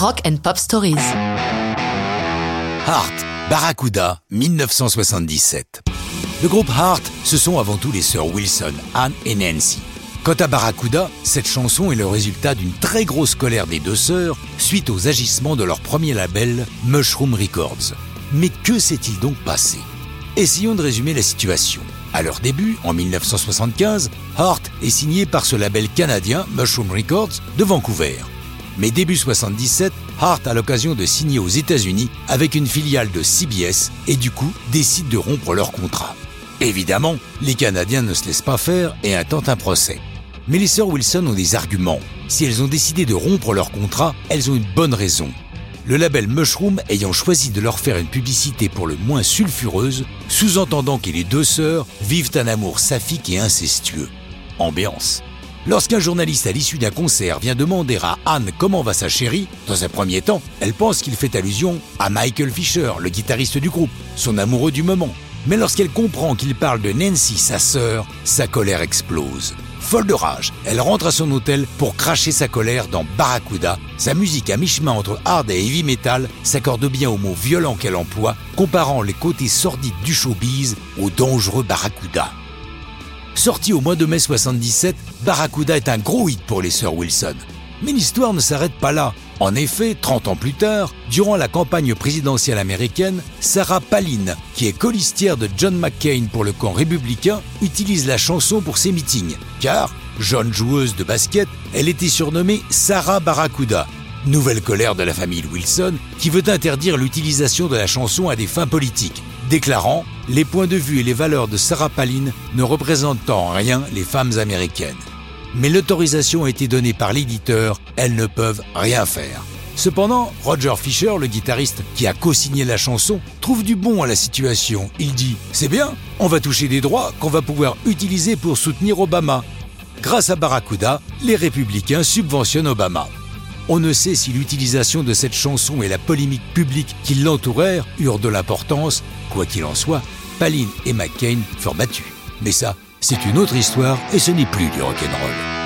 Rock and Pop Stories. Heart, Barracuda, 1977. Le groupe Heart, ce sont avant tout les sœurs Wilson, Anne et Nancy. Quant à Barracuda, cette chanson est le résultat d'une très grosse colère des deux sœurs suite aux agissements de leur premier label, Mushroom Records. Mais que s'est-il donc passé? Essayons de résumer la situation. À leur début, en 1975, Heart est signé par ce label canadien, Mushroom Records, de Vancouver. Mais début 77, Hart a l'occasion de signer aux États-Unis avec une filiale de CBS et du coup décide de rompre leur contrat. Évidemment, les Canadiens ne se laissent pas faire et intentent un procès. Mais les sœurs Wilson ont des arguments. Si elles ont décidé de rompre leur contrat, elles ont une bonne raison. Le label Mushroom ayant choisi de leur faire une publicité pour le moins sulfureuse, sous-entendant que les deux sœurs vivent un amour saphique et incestueux. Ambiance. Lorsqu'un journaliste à l'issue d'un concert vient demander à Anne comment va sa chérie, dans un premier temps, elle pense qu'il fait allusion à Michael Fisher, le guitariste du groupe, son amoureux du moment. Mais lorsqu'elle comprend qu'il parle de Nancy, sa sœur, sa colère explose. Folle de rage, elle rentre à son hôtel pour cracher sa colère dans Barracuda. Sa musique à mi-chemin entre hard et heavy metal s'accorde bien aux mots violents qu'elle emploie, comparant les côtés sordides du showbiz au dangereux Barracuda. Sorti au mois de mai 77, Barracuda est un gros hit pour les sœurs Wilson. Mais l'histoire ne s'arrête pas là. En effet, 30 ans plus tard, durant la campagne présidentielle américaine, Sarah Palin, qui est colistière de John McCain pour le camp républicain, utilise la chanson pour ses meetings. Car, jeune joueuse de basket, elle était surnommée Sarah Barracuda. Nouvelle colère de la famille Wilson, qui veut interdire l'utilisation de la chanson à des fins politiques, déclarant Les points de vue et les valeurs de Sarah Palin ne représentent en rien les femmes américaines mais l'autorisation a été donnée par l'éditeur, elles ne peuvent rien faire. Cependant, Roger Fisher, le guitariste qui a co-signé la chanson, trouve du bon à la situation. Il dit C'est bien, on va toucher des droits qu'on va pouvoir utiliser pour soutenir Obama. Grâce à Barracuda, les républicains subventionnent Obama. On ne sait si l'utilisation de cette chanson et la polémique publique qui l'entourèrent eurent de l'importance. Quoi qu'il en soit, Palin et McCain furent battus. Mais ça, c'est une autre histoire et ce n'est plus du rock'n'roll.